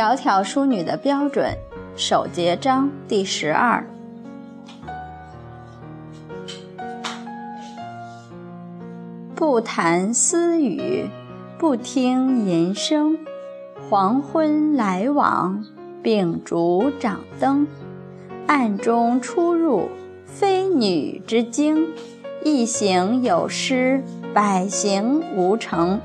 窈窕淑女的标准，首节章第十二。不谈私语，不听淫声。黄昏来往，秉烛掌灯。暗中出入，非女之精。一行有失，百行无成。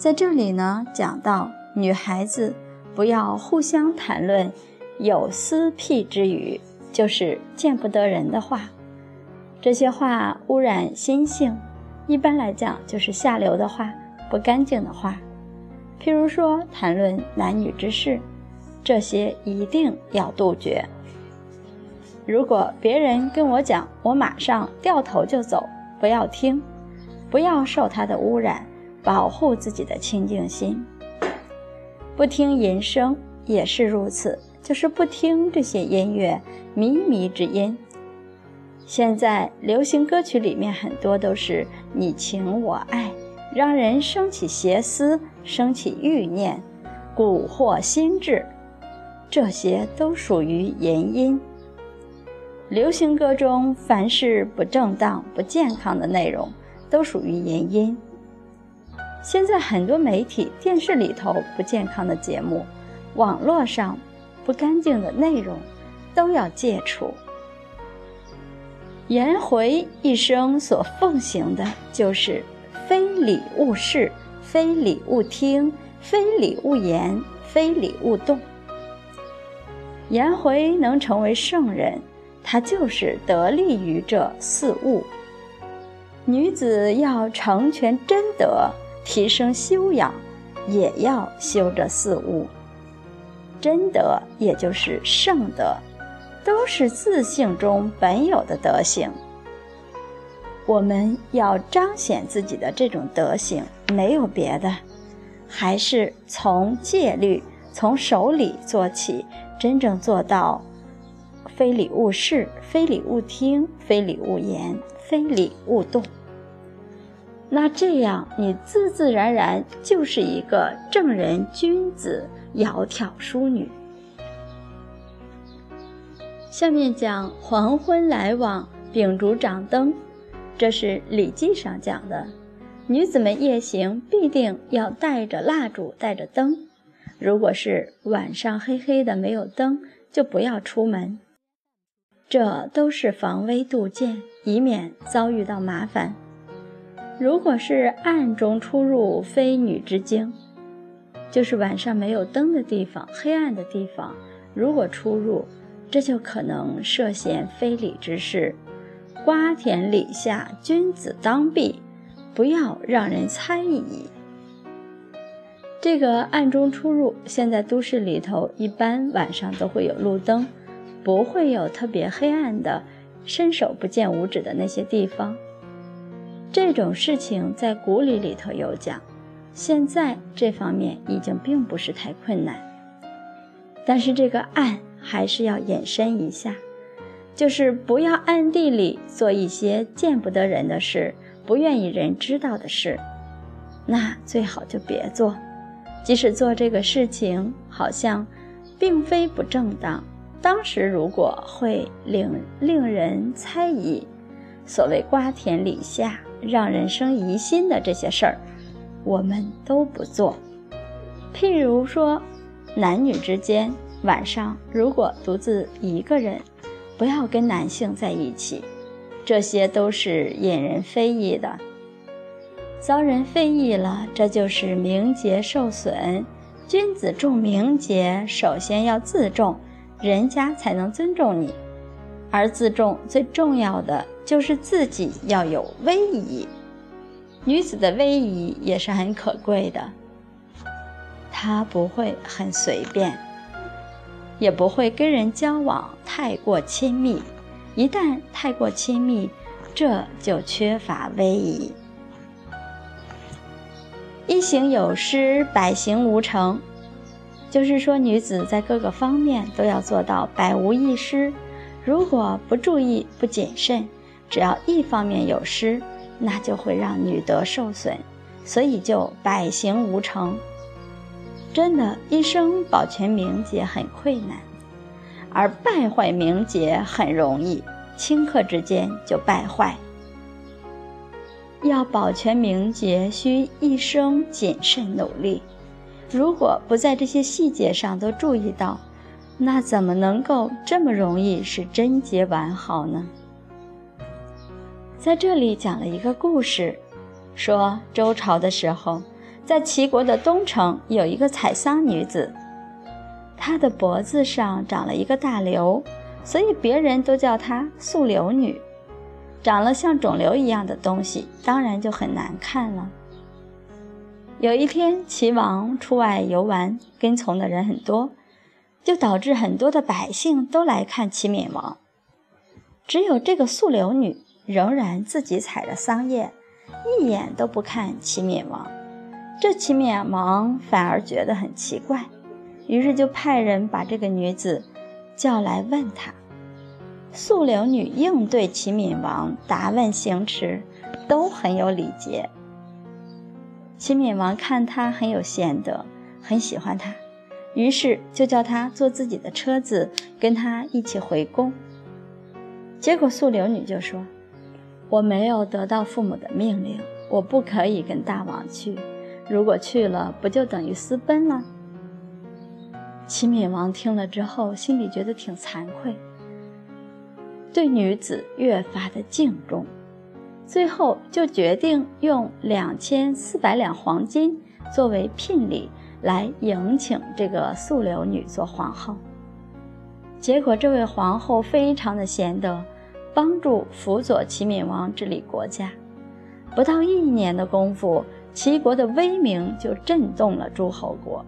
在这里呢，讲到女孩子不要互相谈论有私僻之语，就是见不得人的话。这些话污染心性，一般来讲就是下流的话、不干净的话。譬如说谈论男女之事，这些一定要杜绝。如果别人跟我讲，我马上掉头就走，不要听，不要受他的污染。保护自己的清净心，不听淫声也是如此，就是不听这些音乐靡靡之音。现在流行歌曲里面很多都是你情我爱，让人生起邪思，生起欲念，蛊惑心智，这些都属于淫音。流行歌中凡是不正当、不健康的内容，都属于淫音。现在很多媒体、电视里头不健康的节目，网络上不干净的内容，都要戒除。颜回一生所奉行的就是“非礼勿视，非礼勿听，非礼勿言，非礼勿动”。颜回能成为圣人，他就是得力于这四物。女子要成全真德。提升修养，也要修这四物。真德也就是圣德，都是自性中本有的德行。我们要彰显自己的这种德行，没有别的，还是从戒律、从守礼做起，真正做到非礼勿视、非礼勿听、非礼勿言、非礼勿动。那这样，你自自然然就是一个正人君子、窈窕淑女。下面讲黄昏来往，秉烛掌灯，这是《礼记》上讲的，女子们夜行必定要带着蜡烛、带着灯。如果是晚上黑黑的没有灯，就不要出门。这都是防微杜渐，以免遭遇到麻烦。如果是暗中出入，非女之经，就是晚上没有灯的地方、黑暗的地方，如果出入，这就可能涉嫌非礼之事。瓜田李下，君子当避，不要让人猜疑。这个暗中出入，现在都市里头一般晚上都会有路灯，不会有特别黑暗的、伸手不见五指的那些地方。这种事情在古礼里头有讲，现在这方面已经并不是太困难。但是这个暗还是要延伸一下，就是不要暗地里做一些见不得人的事、不愿意人知道的事，那最好就别做。即使做这个事情，好像并非不正当，当时如果会令令人猜疑，所谓瓜田李下。让人生疑心的这些事儿，我们都不做。譬如说，男女之间晚上如果独自一个人，不要跟男性在一起，这些都是引人非议的。遭人非议了，这就是名节受损。君子重名节，首先要自重，人家才能尊重你。而自重最重要的就是自己要有威仪，女子的威仪也是很可贵的。她不会很随便，也不会跟人交往太过亲密。一旦太过亲密，这就缺乏威仪。一行有失，百行无成，就是说女子在各个方面都要做到百无一失。如果不注意、不谨慎，只要一方面有失，那就会让女德受损，所以就百行无成。真的，一生保全名节很困难，而败坏名节很容易，顷刻之间就败坏。要保全名节，需一生谨慎努力。如果不在这些细节上都注意到，那怎么能够这么容易使贞洁完好呢？在这里讲了一个故事，说周朝的时候。在齐国的东城有一个采桑女子，她的脖子上长了一个大瘤，所以别人都叫她素瘤女。长了像肿瘤一样的东西，当然就很难看了。有一天，齐王出外游玩，跟从的人很多，就导致很多的百姓都来看齐闵王。只有这个素瘤女仍然自己采着桑叶，一眼都不看齐闵王。这齐闵王反而觉得很奇怪，于是就派人把这个女子叫来问她。素瘤女应对齐闵王答问行迟，都很有礼节。齐闵王看她很有贤德，很喜欢她，于是就叫她坐自己的车子，跟他一起回宫。结果素瘤女就说：“我没有得到父母的命令，我不可以跟大王去。”如果去了，不就等于私奔了？齐闵王听了之后，心里觉得挺惭愧，对女子越发的敬重，最后就决定用两千四百两黄金作为聘礼来迎请这个素瘤女做皇后。结果，这位皇后非常的贤德，帮助辅佐齐闵王治理国家，不到一年的功夫。齐国的威名就震动了诸侯国，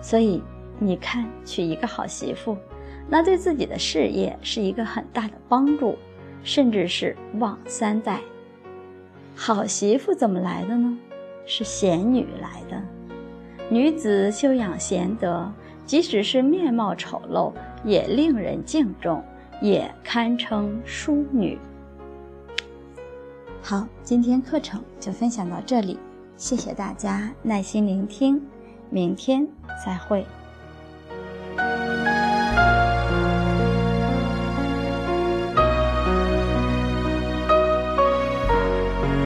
所以你看，娶一个好媳妇，那对自己的事业是一个很大的帮助，甚至是旺三代。好媳妇怎么来的呢？是贤女来的。女子修养贤德，即使是面貌丑陋，也令人敬重，也堪称淑女。好，今天课程就分享到这里，谢谢大家耐心聆听，明天再会。